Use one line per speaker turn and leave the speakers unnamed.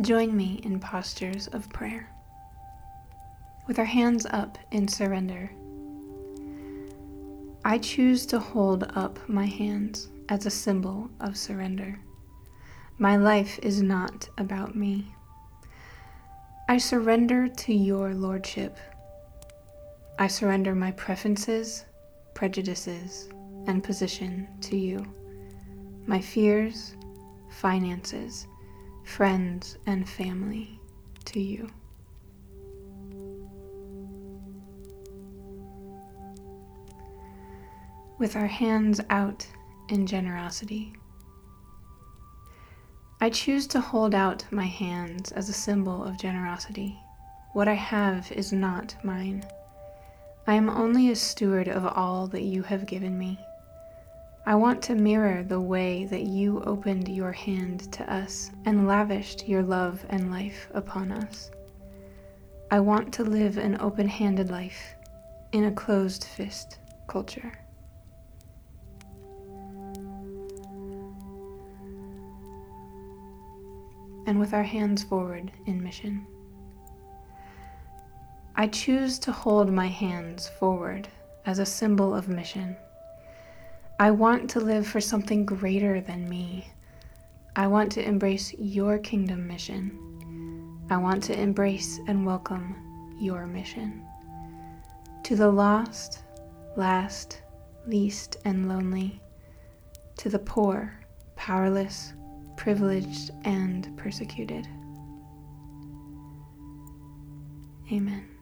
Join me in postures of prayer. With our hands up in surrender, I choose to hold up my hands as a symbol of surrender. My life is not about me. I surrender to your Lordship. I surrender my preferences, prejudices, and position to you, my fears, finances, friends, and family to you. With our hands out in generosity, I choose to hold out my hands as a symbol of generosity. What I have is not mine. I am only a steward of all that you have given me. I want to mirror the way that you opened your hand to us and lavished your love and life upon us. I want to live an open handed life in a closed fist culture. And with our hands forward in mission, I choose to hold my hands forward as a symbol of mission. I want to live for something greater than me. I want to embrace your kingdom mission. I want to embrace and welcome your mission. To the lost, last, least, and lonely, to the poor, powerless, privileged, and persecuted. Amen.